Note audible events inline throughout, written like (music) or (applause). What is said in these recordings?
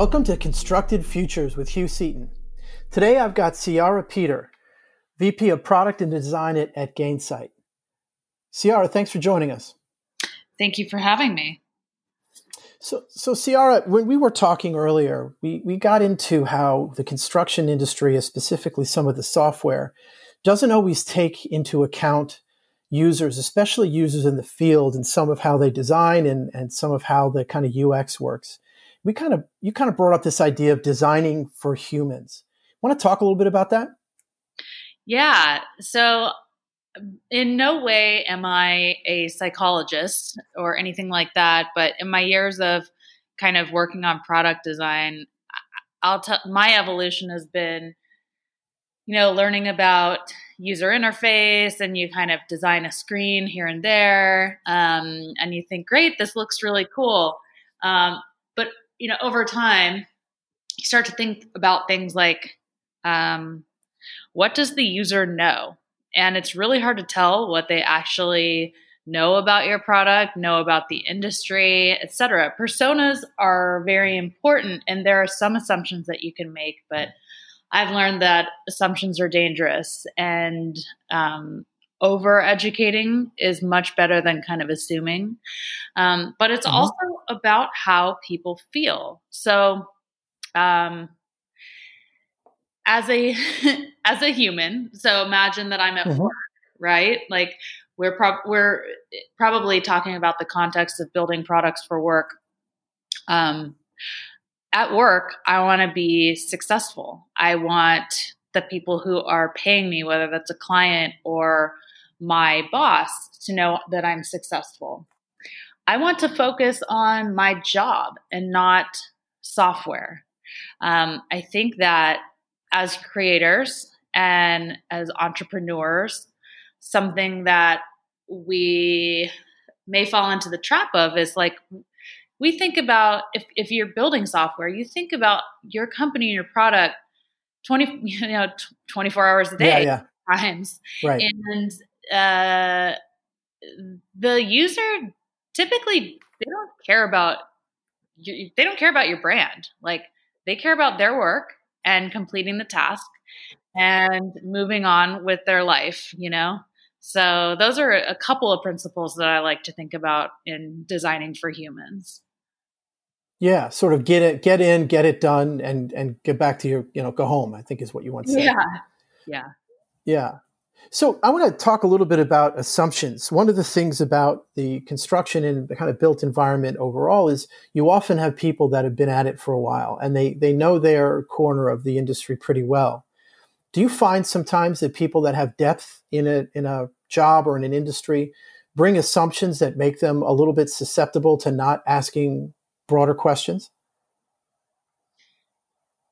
Welcome to Constructed Futures with Hugh Seaton. Today I've got Ciara Peter, VP of Product and Design at, at Gainsight. Ciara, thanks for joining us. Thank you for having me. So, so Ciara, when we were talking earlier, we, we got into how the construction industry, specifically some of the software, doesn't always take into account users, especially users in the field, and some of how they design and, and some of how the kind of UX works we kind of you kind of brought up this idea of designing for humans. Want to talk a little bit about that? Yeah. So in no way am I a psychologist or anything like that, but in my years of kind of working on product design, I'll tell my evolution has been you know learning about user interface and you kind of design a screen here and there um, and you think great this looks really cool um, you know, over time, you start to think about things like um, what does the user know? And it's really hard to tell what they actually know about your product, know about the industry, etc. Personas are very important, and there are some assumptions that you can make, but I've learned that assumptions are dangerous, and um, over educating is much better than kind of assuming. Um, but it's mm-hmm. also about how people feel. So, um, as a (laughs) as a human, so imagine that I'm at mm-hmm. work, right? Like we're prob- we're probably talking about the context of building products for work. Um, at work, I want to be successful. I want the people who are paying me, whether that's a client or my boss to know that I'm successful. I want to focus on my job and not software. Um, I think that as creators and as entrepreneurs, something that we may fall into the trap of is like we think about if, if you're building software, you think about your company and your product 20 (laughs) you know 24 hours a day yeah, yeah. times right and uh, the user typically they don't care about you, they don't care about your brand. Like they care about their work and completing the task and moving on with their life, you know? So those are a couple of principles that I like to think about in designing for humans. Yeah, sort of get it, get in, get it done, and and get back to your, you know, go home. I think is what you want to say. Yeah, yeah, yeah. So I want to talk a little bit about assumptions. One of the things about the construction and the kind of built environment overall is you often have people that have been at it for a while and they, they know their corner of the industry pretty well. Do you find sometimes that people that have depth in a, in a job or in an industry bring assumptions that make them a little bit susceptible to not asking broader questions?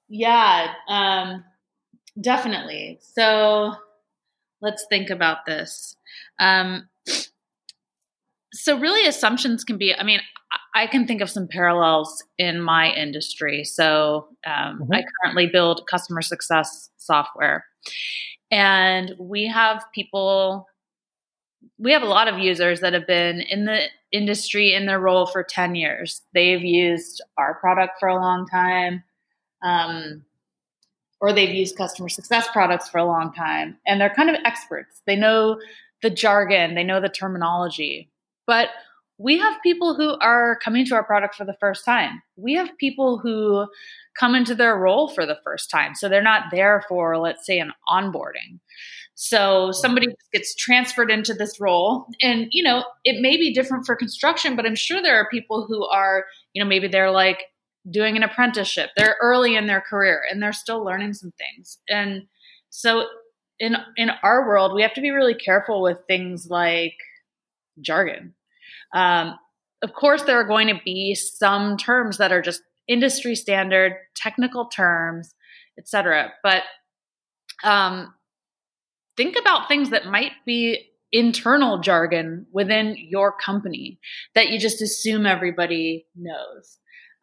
Yeah, um, definitely. So let's think about this. Um, so, really, assumptions can be, I mean, I can think of some parallels in my industry. So, um, mm-hmm. I currently build customer success software, and we have people, we have a lot of users that have been in the industry in their role for 10 years. They've used our product for a long time. Um, or they've used customer success products for a long time and they're kind of experts. They know the jargon, they know the terminology. But we have people who are coming to our product for the first time. We have people who come into their role for the first time. So they're not there for, let's say, an onboarding. So somebody mm-hmm. gets transferred into this role and you know, it may be different for construction, but I'm sure there are people who are, you know, maybe they're like doing an apprenticeship. They're early in their career and they're still learning some things. And so in in our world, we have to be really careful with things like jargon. Um, of course, there are going to be some terms that are just industry standard, technical terms, etc. But um, think about things that might be internal jargon within your company that you just assume everybody knows.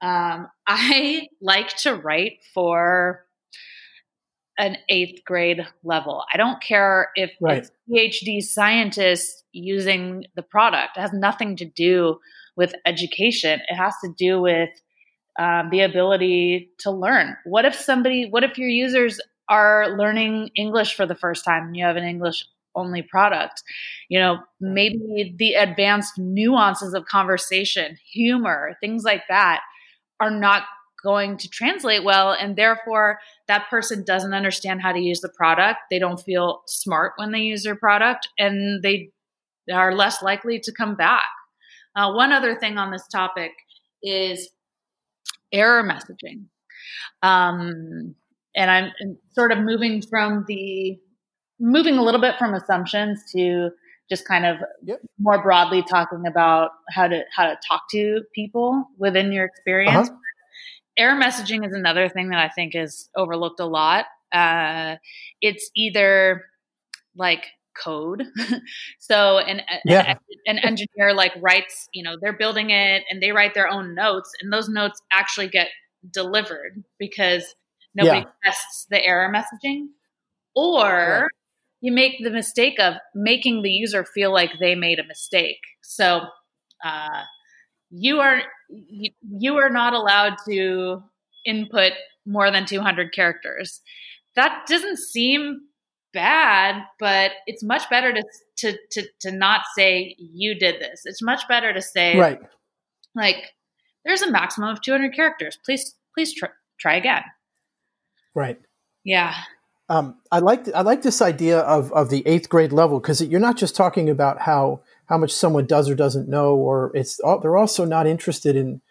Um, (laughs) I like to write for an eighth grade level. I don't care if right. it's PhD scientists using the product. It has nothing to do with education. It has to do with um, the ability to learn. What if somebody, what if your users are learning English for the first time and you have an English only product? You know, maybe the advanced nuances of conversation, humor, things like that are not going to translate well and therefore that person doesn't understand how to use the product. They don't feel smart when they use their product and they are less likely to come back. Uh, one other thing on this topic is error messaging. Um, and i'm sort of moving from the moving a little bit from assumptions to just kind of yep. more broadly talking about how to how to talk to people within your experience uh-huh error messaging is another thing that I think is overlooked a lot. Uh, it's either like code. (laughs) so an, yeah. an, an engineer like writes, you know, they're building it and they write their own notes and those notes actually get delivered because nobody yeah. tests the error messaging. Or you make the mistake of making the user feel like they made a mistake. So uh, you are you, you are not allowed to input more than 200 characters. That doesn't seem bad, but it's much better to to to to not say you did this. It's much better to say right. like there's a maximum of 200 characters. Please please try, try again. Right. Yeah. Um, I like I like this idea of of the eighth grade level because you're not just talking about how how much someone does or doesn't know, or it's they're also not interested in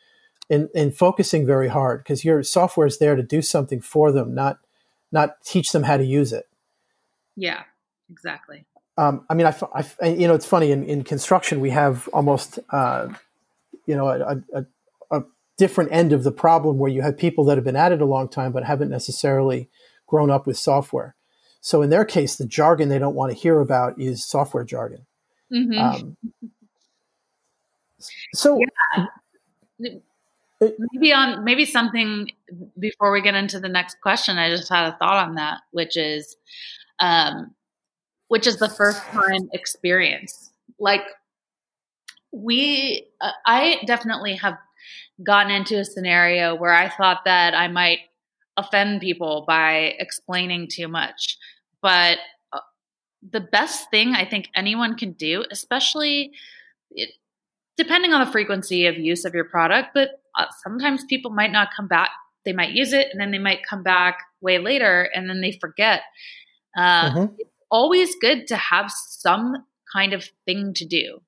in, in focusing very hard because your software is there to do something for them, not not teach them how to use it. Yeah, exactly. Um, I mean, I, I, you know, it's funny in, in construction we have almost, uh, you know, a, a, a, different end of the problem where you have people that have been at it a long time but haven't necessarily grown up with software. So in their case, the jargon they don't want to hear about is software jargon. Mm-hmm. Um, so yeah. maybe on maybe something before we get into the next question, I just had a thought on that, which is, um, which is the first time experience. Like we, uh, I definitely have gotten into a scenario where I thought that I might offend people by explaining too much, but the best thing I think anyone can do, especially it, depending on the frequency of use of your product, but uh, sometimes people might not come back. They might use it and then they might come back way later and then they forget. Uh, mm-hmm. It's always good to have some kind of thing to do.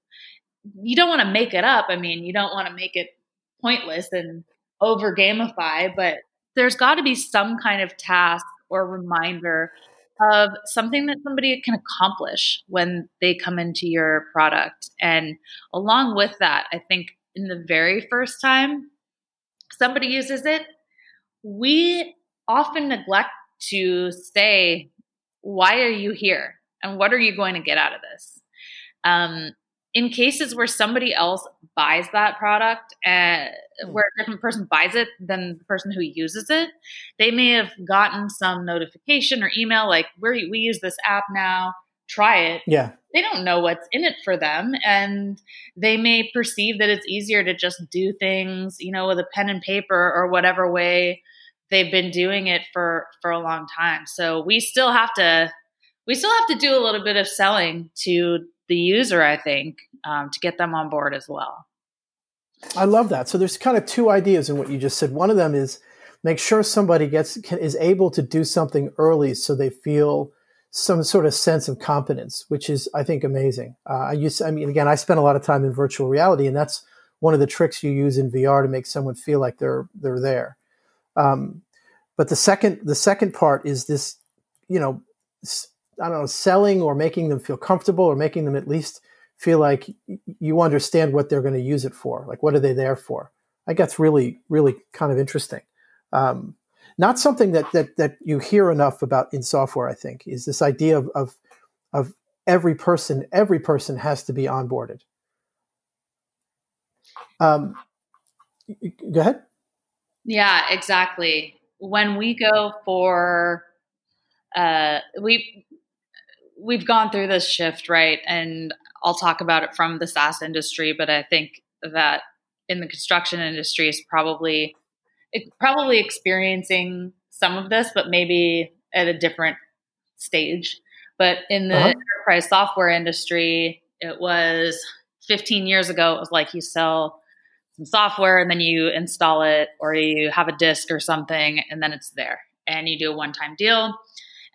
You don't want to make it up. I mean, you don't want to make it pointless and over gamify, but there's got to be some kind of task or reminder of something that somebody can accomplish when they come into your product. And along with that, I think in the very first time somebody uses it, we often neglect to say, why are you here? And what are you going to get out of this? Um, in cases where somebody else buys that product and uh, where a different person buys it than the person who uses it they may have gotten some notification or email like we we use this app now try it. Yeah. They don't know what's in it for them and they may perceive that it's easier to just do things you know with a pen and paper or whatever way they've been doing it for for a long time. So we still have to we still have to do a little bit of selling to the user, I think, um, to get them on board as well. I love that. So there's kind of two ideas in what you just said. One of them is make sure somebody gets can, is able to do something early so they feel some sort of sense of competence, which is I think amazing. Uh, I use I mean again I spent a lot of time in virtual reality, and that's one of the tricks you use in VR to make someone feel like they're they're there. Um, but the second the second part is this, you know, I don't know, selling or making them feel comfortable or making them at least feel like you understand what they're going to use it for. Like, what are they there for? I think that's really, really kind of interesting. Um, not something that, that, that you hear enough about in software, I think, is this idea of, of, of every person, every person has to be onboarded. Um, go ahead. Yeah, exactly. When we go for, uh, we we've gone through this shift, right? And I'll talk about it from the SaaS industry, but I think that in the construction industry is probably probably experiencing some of this, but maybe at a different stage. But in the uh-huh. enterprise software industry, it was 15 years ago, it was like you sell some software and then you install it, or you have a disk or something, and then it's there and you do a one time deal.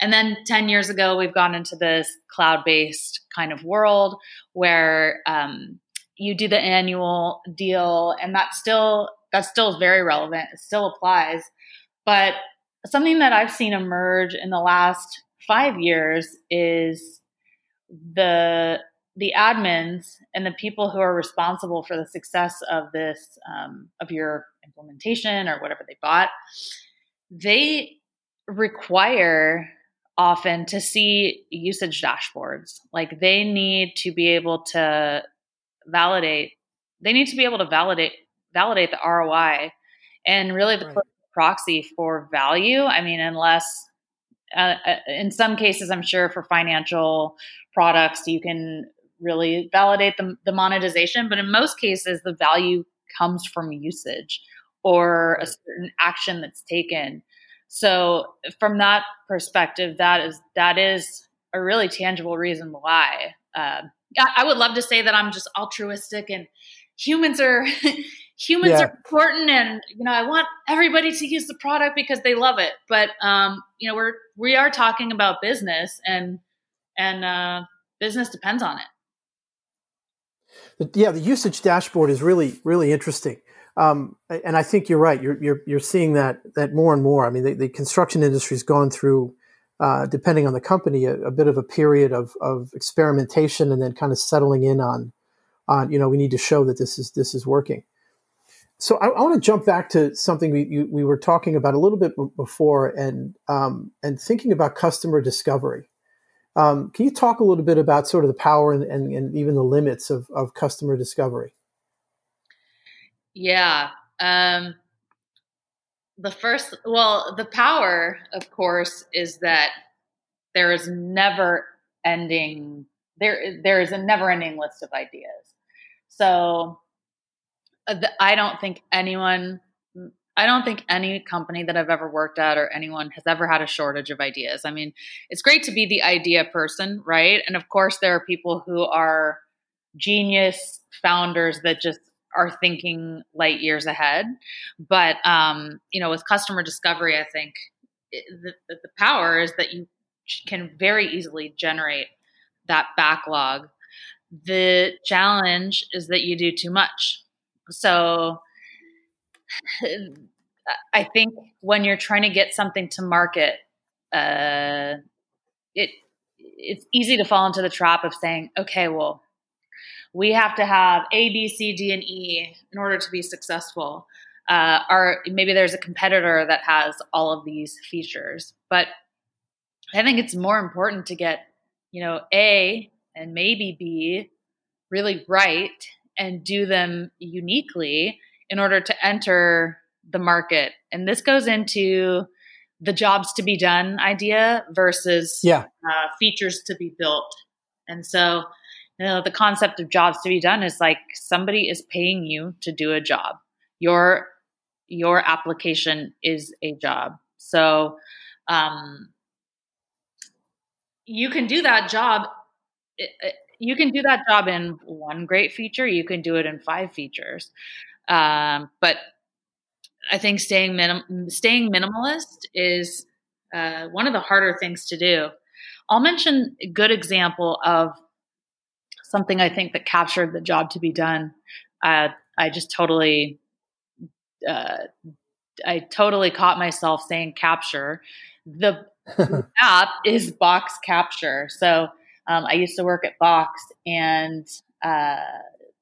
And then 10 years ago, we've gone into this cloud based kind of world where um, you do the annual deal, and that's still that still very relevant. It still applies. But something that I've seen emerge in the last five years is the the admins and the people who are responsible for the success of this um, of your implementation or whatever they bought they require often to see usage dashboards like they need to be able to validate they need to be able to validate validate the roi and really the right. proxy for value i mean unless uh, uh, in some cases i'm sure for financial products you can really validate the, the monetization. But in most cases, the value comes from usage or a certain action that's taken. So from that perspective, that is that is a really tangible reason why. Uh, I would love to say that I'm just altruistic and humans are (laughs) humans yeah. are important and you know I want everybody to use the product because they love it. But um, you know we're we are talking about business and and uh, business depends on it yeah, the usage dashboard is really really interesting, um, and I think you're right. You're, you're you're seeing that that more and more. I mean, the, the construction industry has gone through, uh, depending on the company, a, a, bit of a period of of experimentation, and then kind of settling in on on you know we need to show that this is this is working. So I, I want to jump back to something we you, we were talking about a little bit before, and um, and thinking about customer discovery. Um, can you talk a little bit about sort of the power and, and, and even the limits of, of customer discovery? Yeah. Um, the first, well, the power, of course, is that there is never ending, there, there is a never ending list of ideas. So uh, I don't think anyone I don't think any company that I've ever worked at or anyone has ever had a shortage of ideas. I mean, it's great to be the idea person, right? And of course, there are people who are genius founders that just are thinking light years ahead. But, um, you know, with customer discovery, I think the, the power is that you can very easily generate that backlog. The challenge is that you do too much. So, (sighs) I think when you're trying to get something to market, uh, it it's easy to fall into the trap of saying, okay, well, we have to have A, B, C, D, and E in order to be successful. Uh, or maybe there's a competitor that has all of these features, but I think it's more important to get, you know, A and maybe B really right and do them uniquely in order to enter the market. And this goes into the jobs to be done idea versus yeah. uh, features to be built. And so, you know, the concept of jobs to be done is like somebody is paying you to do a job. Your your application is a job. So, um, you can do that job. You can do that job in one great feature. You can do it in five features. Um, but I think staying minim- staying minimalist is uh, one of the harder things to do. I'll mention a good example of something I think that captured the job to be done. Uh, I just totally, uh, I totally caught myself saying capture. The (laughs) app is Box Capture. So um, I used to work at Box, and uh,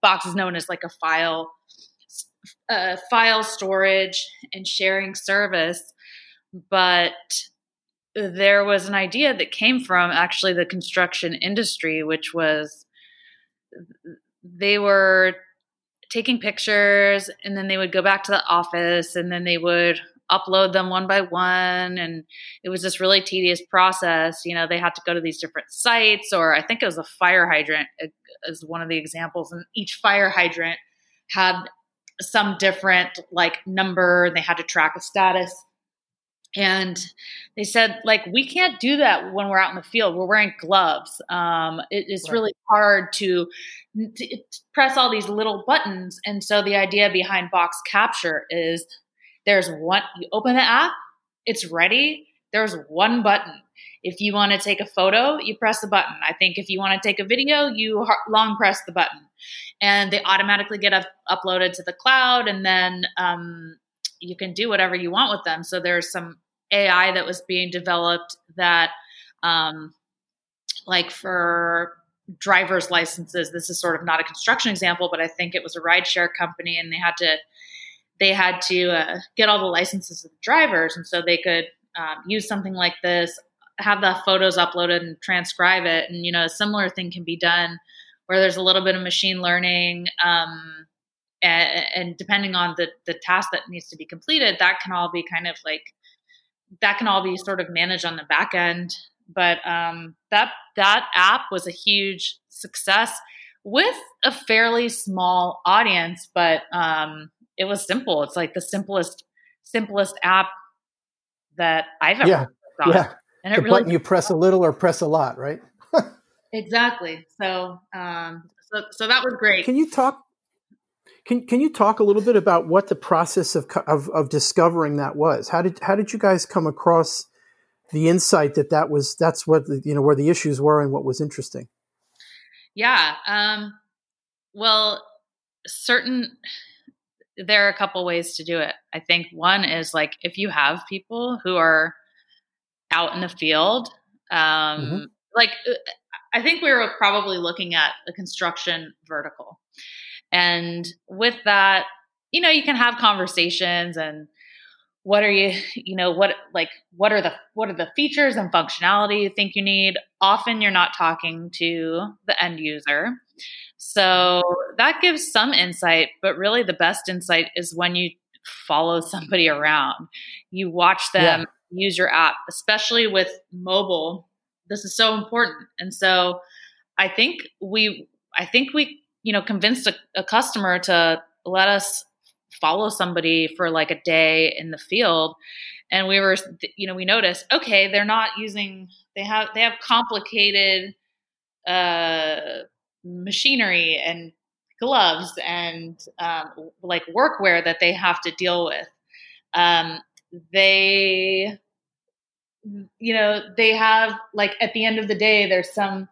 Box is known as like a file uh, file storage and sharing service, but there was an idea that came from actually the construction industry, which was they were taking pictures and then they would go back to the office and then they would upload them one by one and it was this really tedious process you know they had to go to these different sites or i think it was a fire hydrant uh, as one of the examples and each fire hydrant had some different like number. They had to track a status. And they said, like, we can't do that when we're out in the field. We're wearing gloves. Um, it, it's right. really hard to, to press all these little buttons. And so the idea behind box capture is there's one, you open the app, it's ready. There's one button. If you want to take a photo, you press the button. I think if you want to take a video, you long press the button, and they automatically get up, uploaded to the cloud, and then um, you can do whatever you want with them. So there's some AI that was being developed that, um, like for driver's licenses, this is sort of not a construction example, but I think it was a rideshare company, and they had to they had to uh, get all the licenses of the drivers, and so they could um, use something like this, have the photos uploaded and transcribe it, and you know a similar thing can be done where there's a little bit of machine learning. Um, and, and depending on the the task that needs to be completed, that can all be kind of like that can all be sort of managed on the back end. But um, that that app was a huge success with a fairly small audience, but um, it was simple. It's like the simplest simplest app that I've ever yeah. thought. Yeah. And the it really button you press a little or press a lot, right? (laughs) exactly. So um so so that was great. Can you talk can, can you talk a little bit about what the process of, of, of discovering that was? How did how did you guys come across the insight that that was that's what the, you know where the issues were and what was interesting? Yeah. Um, well, certain there are a couple ways to do it. I think one is like if you have people who are out in the field, um, mm-hmm. like uh, I think we were probably looking at a construction vertical. And with that, you know, you can have conversations and what are you, you know, what like what are the what are the features and functionality you think you need? Often you're not talking to the end user. So that gives some insight, but really the best insight is when you follow (laughs) somebody around. You watch them yeah. use your app, especially with mobile. This is so important. And so I think we I think we you know, convinced a, a customer to let us follow somebody for like a day in the field. And we were you know we noticed okay they're not using they have they have complicated uh machinery and gloves and um, like workwear that they have to deal with. Um they you know they have like at the end of the day there's some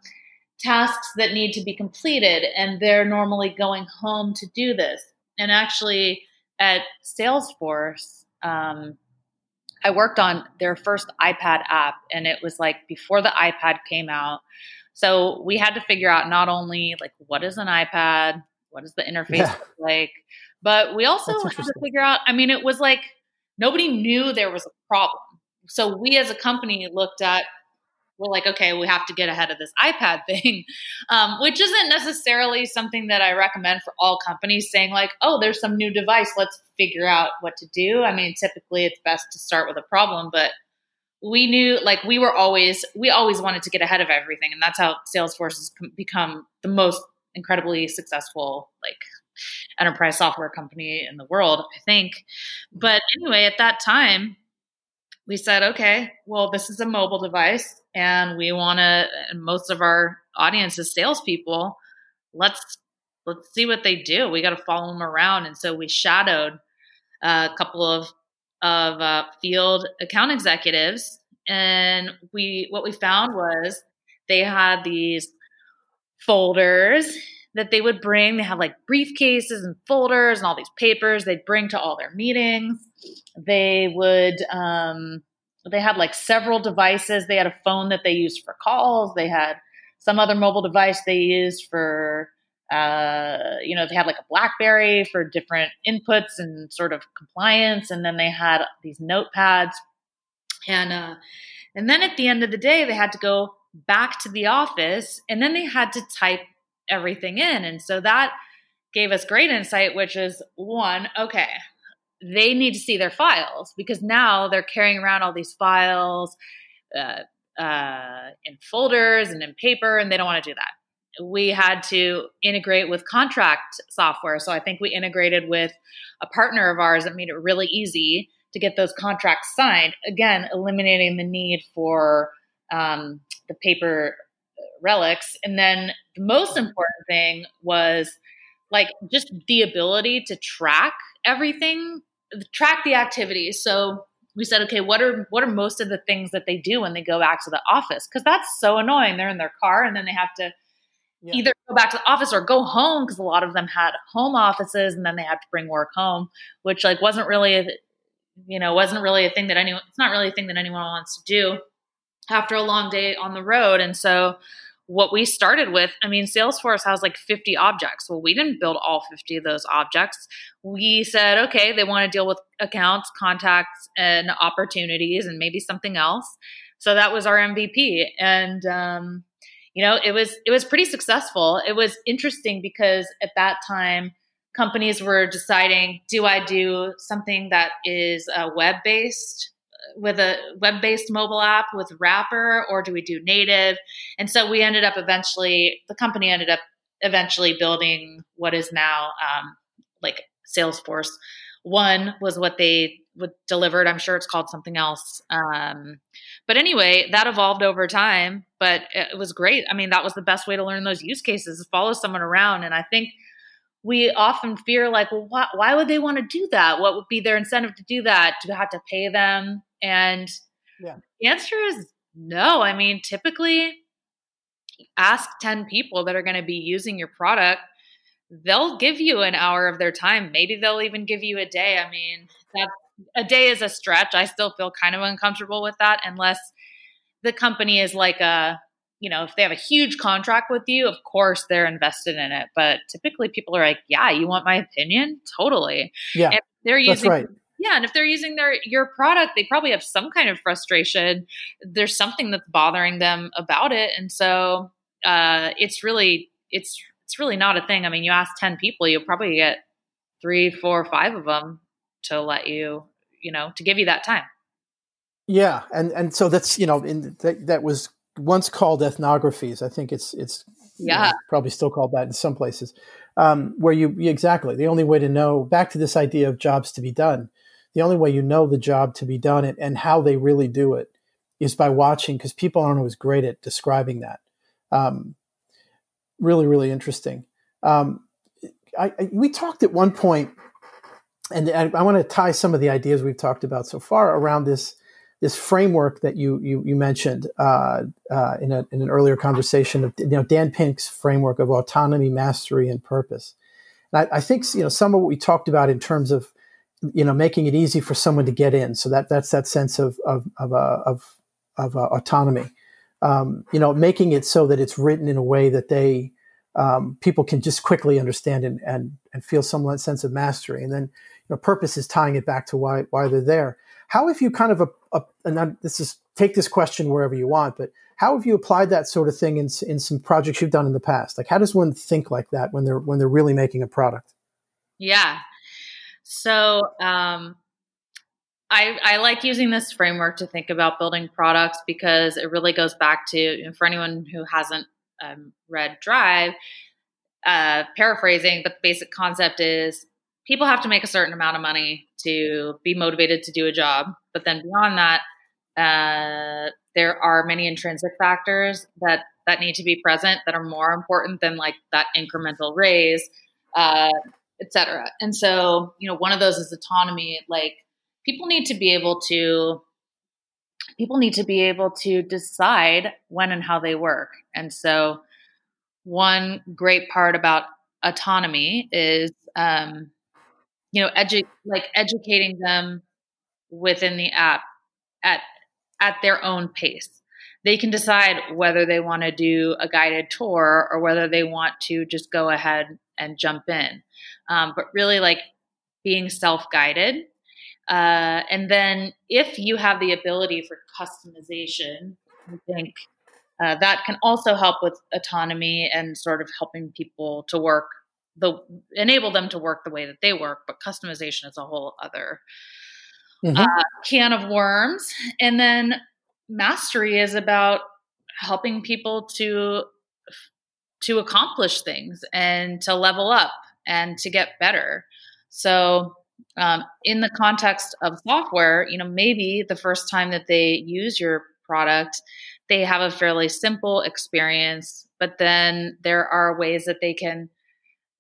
tasks that need to be completed and they're normally going home to do this. And actually at salesforce um, i worked on their first ipad app and it was like before the ipad came out. So we had to figure out not only like what is an ipad what is the interface yeah. like but we also had to figure out i mean it was like nobody knew there was a problem. So we as a company looked at we're like, okay, we have to get ahead of this iPad (laughs) thing, um, which isn't necessarily something that I recommend for all companies saying, like, oh, there's some new device, let's figure out what to do. I mean, typically it's best to start with a problem, but we knew like we were always we always wanted to get ahead of everything and that's how salesforce has become the most incredibly successful like enterprise software company in the world i think but anyway at that time we said okay well this is a mobile device and we want to most of our audience is salespeople. Let's let's see what they do. We got to follow them around. And so we shadowed a couple of of uh, field account executives. And we what we found was they had these folders that they would bring. They had like briefcases and folders and all these papers they'd bring to all their meetings. They would um, they had like several devices. They had a phone that they used for calls. They had some other mobile device they used for, uh, you know, they had like a BlackBerry for different inputs and sort of compliance. And then they had these notepads. And, uh, and then at the end of the day, they had to go back to the office and then they had to type everything in. And so that gave us great insight, which is one, okay, they need to see their files because now they're carrying around all these files uh, uh, in folders and in paper, and they don't want to do that. we had to integrate with contract software. So I think we integrated with a partner of ours that made it really easy to get those contracts signed. Again, eliminating the need for um, the paper relics. And then the most important thing was like just the ability to track everything, track the activities. So we said, okay, what are what are most of the things that they do when they go back to the office? Because that's so annoying. They're in their car and then they have to yeah. either go back to the office or go home because a lot of them had home offices and then they had to bring work home, which like wasn't really a, you know wasn't really a thing that anyone it's not really a thing that anyone wants to do after a long day on the road. And so what we started with, I mean, Salesforce has like 50 objects. Well, we didn't build all 50 of those objects. We said, okay, they want to deal with accounts, contacts, and opportunities, and maybe something else. So that was our MVP. And, um, you know, it was it was pretty successful. It was interesting because at that time, companies were deciding: do I do something that is uh, web based with a web-based mobile app with Wrapper, or do we do native? And so we ended up eventually, the company ended up eventually building what is now um, like Salesforce. One was what they would delivered. I'm sure it's called something else. Um, but anyway, that evolved over time. But it was great. I mean, that was the best way to learn those use cases: follow someone around. And I think we often fear like well why, why, would they want to do that what would be their incentive to do that to have to pay them and yeah. the answer is no. I mean, typically, ask 10 people that are going to be using your product. They'll give you an hour of their time. Maybe they'll even give you a day. I mean, that a day is a stretch. I still feel kind of uncomfortable with that unless the company is like a, you know, if they have a huge contract with you, of course they're invested in it. But typically people are like, yeah, you want my opinion? Totally. Yeah. If they're using right. Yeah, and if they're using their your product, they probably have some kind of frustration. There's something that's bothering them about it, and so uh, it's really it's it's really not a thing. I mean, you ask ten people, you'll probably get three, four, five of them to let you, you know, to give you that time. Yeah, and and so that's you know, in that, that was once called ethnographies. I think it's it's yeah you know, probably still called that in some places. Um, where you exactly the only way to know back to this idea of jobs to be done the only way you know the job to be done and, and how they really do it is by watching because people aren't always great at describing that. Um, really, really interesting. Um, I, I, we talked at one point, and I, I want to tie some of the ideas we've talked about so far around this this framework that you you, you mentioned uh, uh, in, a, in an earlier conversation of you know Dan Pink's framework of autonomy, mastery, and purpose. And I, I think you know some of what we talked about in terms of you know making it easy for someone to get in. So that that's that sense of of of uh, of, of uh, autonomy. Um, you know making it so that it's written in a way that they um, people can just quickly understand and, and and feel some sense of mastery. And then you know purpose is tying it back to why why they're there. How have you kind of a, a and this is take this question wherever you want but how have you applied that sort of thing in, in some projects you've done in the past? Like how does one think like that when they're when they're really making a product? Yeah so um, I, I like using this framework to think about building products because it really goes back to for anyone who hasn't um, read Drive, uh, paraphrasing, but the basic concept is people have to make a certain amount of money to be motivated to do a job. But then beyond that, uh, there are many intrinsic factors that that need to be present that are more important than like that incremental raise. Uh, etc. And so, you know, one of those is autonomy. Like people need to be able to people need to be able to decide when and how they work. And so, one great part about autonomy is, um, you know, edu- like educating them within the app at at their own pace. They can decide whether they want to do a guided tour or whether they want to just go ahead and jump in um, but really like being self guided. Uh, and then if you have the ability for customization, I think uh, that can also help with autonomy and sort of helping people to work the enable them to work the way that they work. But customization is a whole other mm-hmm. uh, can of worms. And then mastery is about helping people to to accomplish things and to level up and to get better. So, um, in the context of software, you know, maybe the first time that they use your product, they have a fairly simple experience, but then there are ways that they can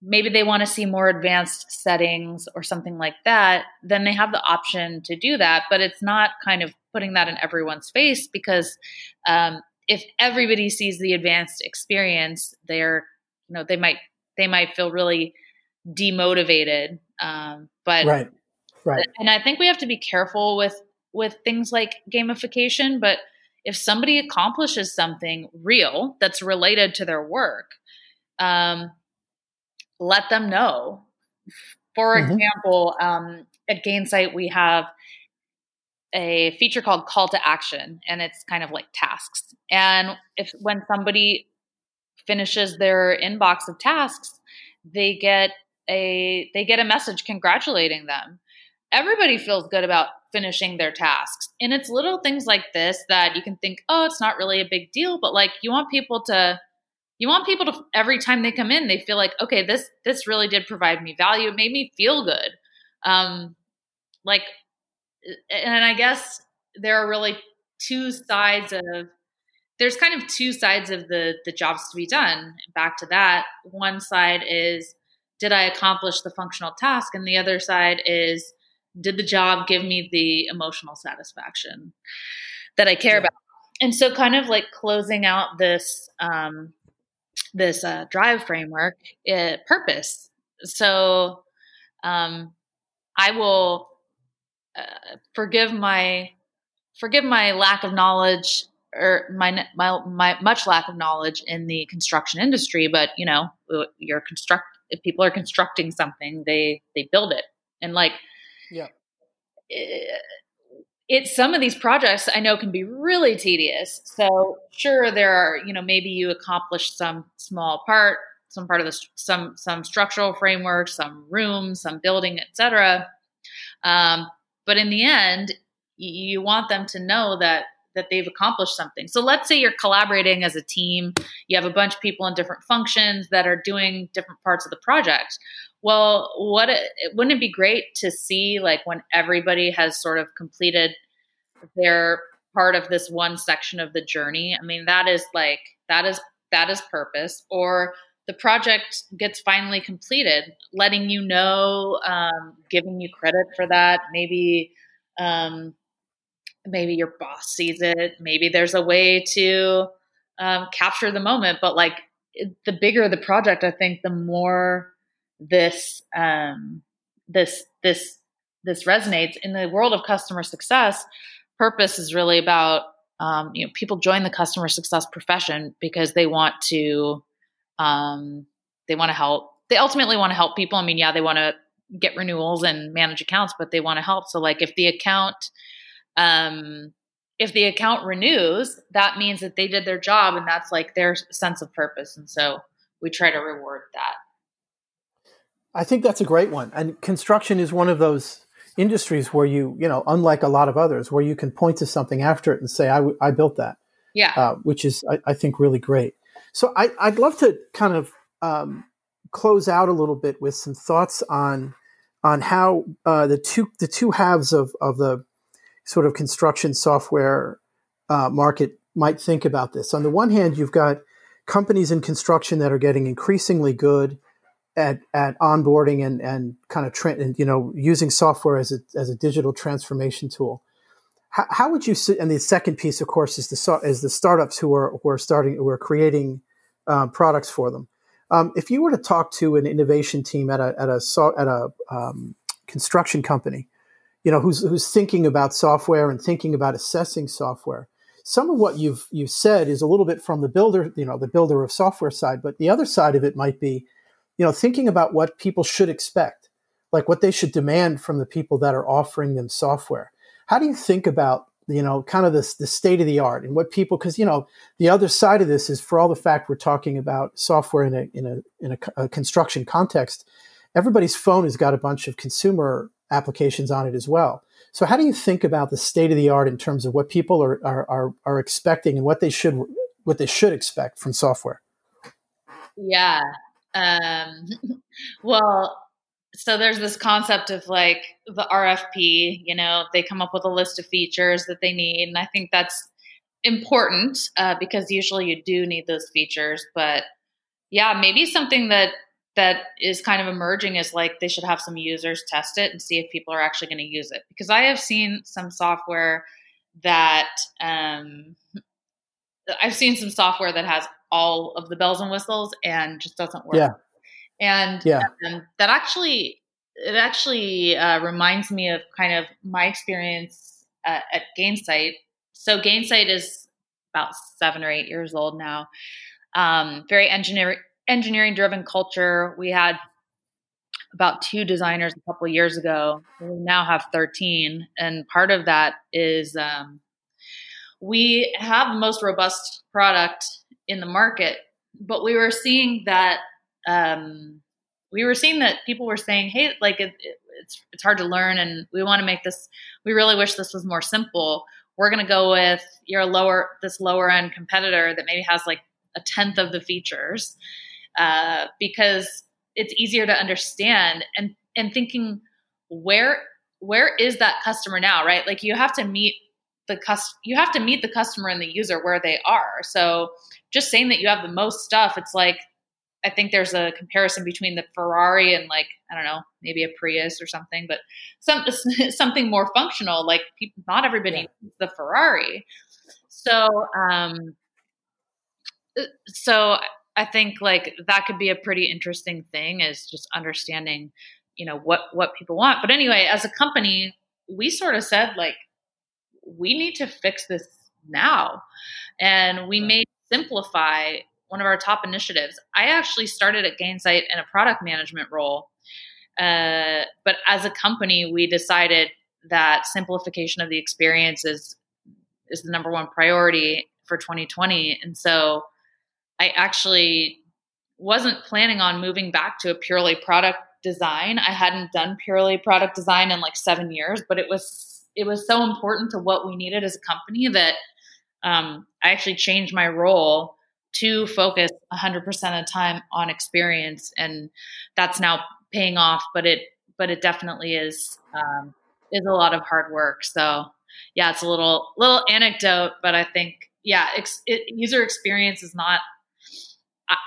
maybe they want to see more advanced settings or something like that, then they have the option to do that. But it's not kind of putting that in everyone's face because um, if everybody sees the advanced experience, they're you know they might they might feel really demotivated. Um, but right, right, and I think we have to be careful with with things like gamification. But if somebody accomplishes something real that's related to their work, um, let them know. For mm-hmm. example, um, at Gainsight, we have a feature called call to action and it's kind of like tasks. And if when somebody finishes their inbox of tasks they get a they get a message congratulating them. Everybody feels good about finishing their tasks. And it's little things like this that you can think oh it's not really a big deal but like you want people to you want people to every time they come in they feel like okay this this really did provide me value. It made me feel good. Um like and I guess there are really two sides of there's kind of two sides of the the jobs to be done. Back to that, one side is did I accomplish the functional task, and the other side is did the job give me the emotional satisfaction that I care yeah. about. And so, kind of like closing out this um, this uh, drive framework, it, purpose. So, um, I will uh, forgive my forgive my lack of knowledge or my, my my much lack of knowledge in the construction industry but you know you're construct if people are constructing something they they build it. And like yeah. it, it's some of these projects i know can be really tedious. So sure there are you know maybe you accomplish some small part some part of the some some structural framework some rooms some building etc um, but in the end, you want them to know that that they've accomplished something. So let's say you're collaborating as a team, you have a bunch of people in different functions that are doing different parts of the project. Well, what it, wouldn't it be great to see like when everybody has sort of completed their part of this one section of the journey? I mean, that is like that is that is purpose or the project gets finally completed, letting you know, um, giving you credit for that. Maybe, um, maybe your boss sees it. Maybe there's a way to um, capture the moment. But like the bigger the project, I think the more this um, this this this resonates in the world of customer success. Purpose is really about um, you know people join the customer success profession because they want to um, they want to help. They ultimately want to help people. I mean, yeah, they want to get renewals and manage accounts, but they want to help. So, like, if the account, um, if the account renews, that means that they did their job, and that's like their sense of purpose. And so, we try to reward that. I think that's a great one. And construction is one of those industries where you, you know, unlike a lot of others, where you can point to something after it and say, I, I built that. Yeah. Uh, which is, I, I, think, really great. So I, would love to kind of um, close out a little bit with some thoughts on on how uh, the two the two halves of of the sort of construction software uh, market might think about this. On the one hand, you've got companies in construction that are getting increasingly good at, at onboarding and, and kind of tra- and, you know using software as a, as a digital transformation tool. How, how would you see, and the second piece, of course, is the is the startups who are who are starting who are creating uh, products for them. Um, if you were to talk to an innovation team at a at a at a um, construction company, you know who's who's thinking about software and thinking about assessing software, some of what you've you've said is a little bit from the builder, you know, the builder of software side, but the other side of it might be, you know, thinking about what people should expect, like what they should demand from the people that are offering them software. How do you think about you know, kind of this the state of the art and what people because you know the other side of this is for all the fact we're talking about software in a in a in a, a, construction context, everybody's phone has got a bunch of consumer applications on it as well. So how do you think about the state of the art in terms of what people are are are, are expecting and what they should what they should expect from software? Yeah. Um, (laughs) well, so there's this concept of like the RFP, you know, they come up with a list of features that they need. And I think that's important uh, because usually you do need those features. But yeah, maybe something that that is kind of emerging is like they should have some users test it and see if people are actually going to use it. Because I have seen some software that um, I've seen some software that has all of the bells and whistles and just doesn't work. Yeah. And yeah. Um, that actually it actually uh, reminds me of kind of my experience uh, at Gainsight. So Gainsight is about seven or eight years old now. Um, very engineer engineering driven culture. We had about two designers a couple years ago. We now have 13. And part of that is um, we have the most robust product in the market, but we were seeing that um, we were seeing that people were saying, "Hey, like it, it, it's it's hard to learn, and we want to make this. We really wish this was more simple. We're going to go with your lower this lower end competitor that maybe has like a tenth of the features uh, because it's easier to understand and and thinking where where is that customer now right like you have to meet the cust you have to meet the customer and the user where they are so just saying that you have the most stuff it's like i think there's a comparison between the ferrari and like i don't know maybe a prius or something but some (laughs) something more functional like people, not everybody yeah. needs the ferrari so um uh, so I think like that could be a pretty interesting thing is just understanding, you know, what what people want. But anyway, as a company, we sort of said like we need to fix this now. And we made simplify one of our top initiatives. I actually started at Gainsight in a product management role. Uh, but as a company, we decided that simplification of the experience is, is the number one priority for 2020. And so I actually wasn't planning on moving back to a purely product design. I hadn't done purely product design in like seven years, but it was it was so important to what we needed as a company that um, I actually changed my role to focus 100% of the time on experience, and that's now paying off. But it but it definitely is um, is a lot of hard work. So yeah, it's a little little anecdote, but I think yeah, ex- it, user experience is not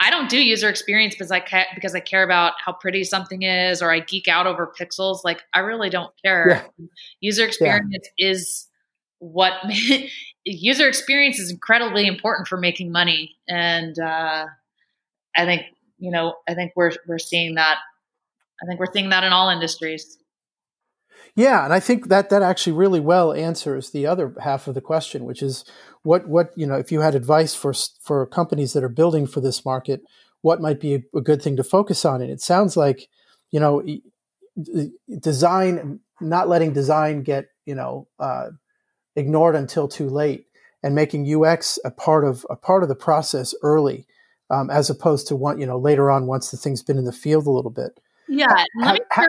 I don't do user experience because I ca- because I care about how pretty something is, or I geek out over pixels. Like I really don't care. Yeah. User experience yeah. is what (laughs) user experience is incredibly important for making money, and uh, I think you know I think we're we're seeing that. I think we're seeing that in all industries. Yeah, and I think that that actually really well answers the other half of the question, which is what what you know if you had advice for for companies that are building for this market, what might be a, good thing to focus on? And it sounds like you know design, not letting design get you know uh, ignored until too late, and making UX a part of a part of the process early, um, as opposed to one you know later on once the thing's been in the field a little bit. Yeah, let, me, share,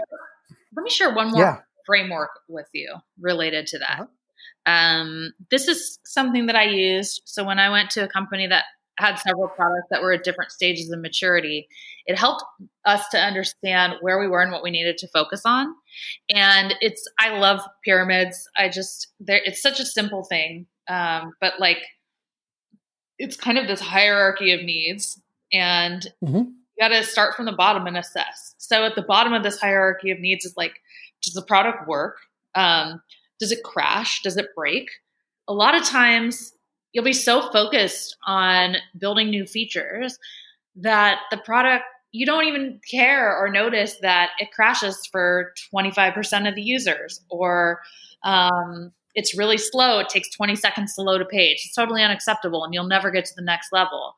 let me share one more yeah framework with you related to that. Uh-huh. Um, this is something that I used. So when I went to a company that had several products that were at different stages of maturity, it helped us to understand where we were and what we needed to focus on. And it's I love pyramids. I just there it's such a simple thing, um, but like it's kind of this hierarchy of needs, and mm-hmm. you got to start from the bottom and assess. So at the bottom of this hierarchy of needs is like does the product work? Um, does it crash? Does it break? A lot of times you'll be so focused on building new features that the product you don't even care or notice that it crashes for 25% of the users or um, it's really slow. It takes 20 seconds to load a page. It's totally unacceptable and you'll never get to the next level.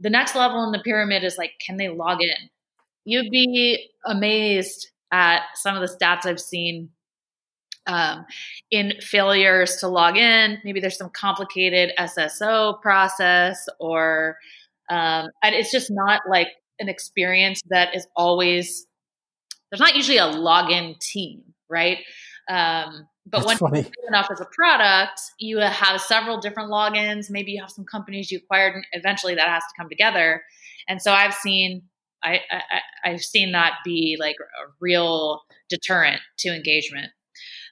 The next level in the pyramid is like can they log in? You'd be amazed at some of the stats I've seen um, in failures to log in. Maybe there's some complicated SSO process, or um, and it's just not like an experience that is always. There's not usually a login team, right? Um, but That's when funny. you enough as a product, you have several different logins. Maybe you have some companies you acquired, and eventually that has to come together. And so I've seen I, I I've seen that be like a real deterrent to engagement.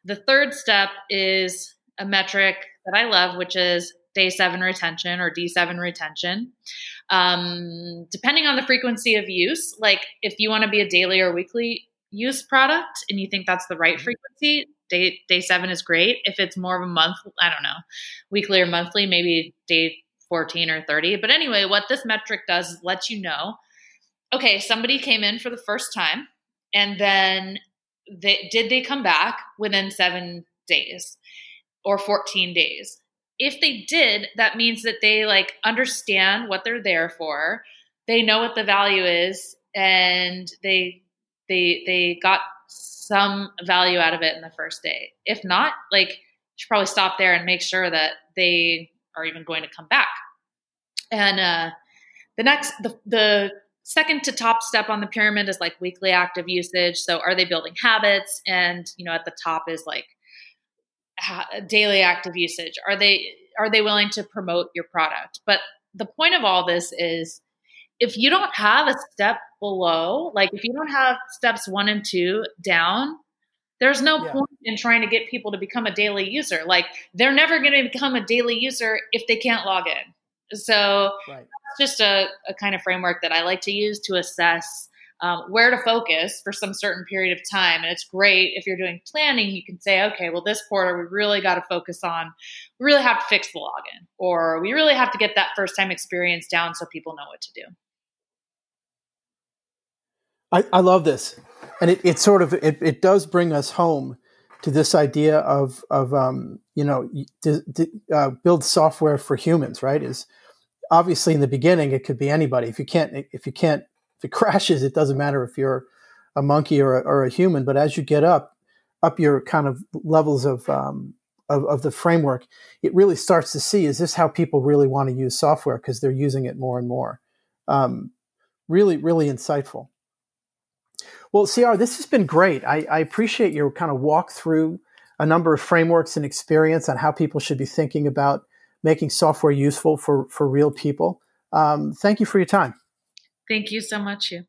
The third step is a metric that I love, which is day seven retention or D7 retention. Um, depending on the frequency of use, like if you want to be a daily or weekly use product and you think that's the right mm-hmm. frequency, day day seven is great. If it's more of a month, I don't know, weekly or monthly, maybe day 14 or 30. But anyway, what this metric does is lets you know, okay, somebody came in for the first time and then they did they come back within seven days or 14 days? If they did, that means that they like understand what they're there for. They know what the value is and they they they got some value out of it in the first day. If not, like should probably stop there and make sure that they are even going to come back. And uh, the next, the, the second to top step on the pyramid is like weekly active usage. So are they building habits? And you know, at the top is like ha- daily active usage. Are they are they willing to promote your product? But the point of all this is if you don't have a step below, like if you don't have steps one and two down, there's no yeah. point in trying to get people to become a daily user. Like they're never going to become a daily user if they can't log in. So right. Just a, a, kind of framework that I like to use to assess um, where to focus for some certain period of time. And it's great if you're doing planning, you can say, okay, well, this quarter we really got to focus on, we really have to fix the login, or we really have to get that first time experience down so people know what to do. I, I love this, and it, it sort of it, it does bring us home to this idea of of um, you know uh, build software for humans. Right? Is obviously in the beginning it could be anybody. If you can't if you can't if it (laughs) crashes, it doesn't matter if you're a monkey or a, or a human. But as you get up up your kind of levels of, um, of of the framework, it really starts to see is this how people really want to use software because they're using it more and more. Um, really, really insightful. Well, Ciara, this has been great. I, I appreciate your kind of walk through a number of frameworks and experience on how people should be thinking about making software useful for, for real people. Um, thank you for your time. Thank you so much. You.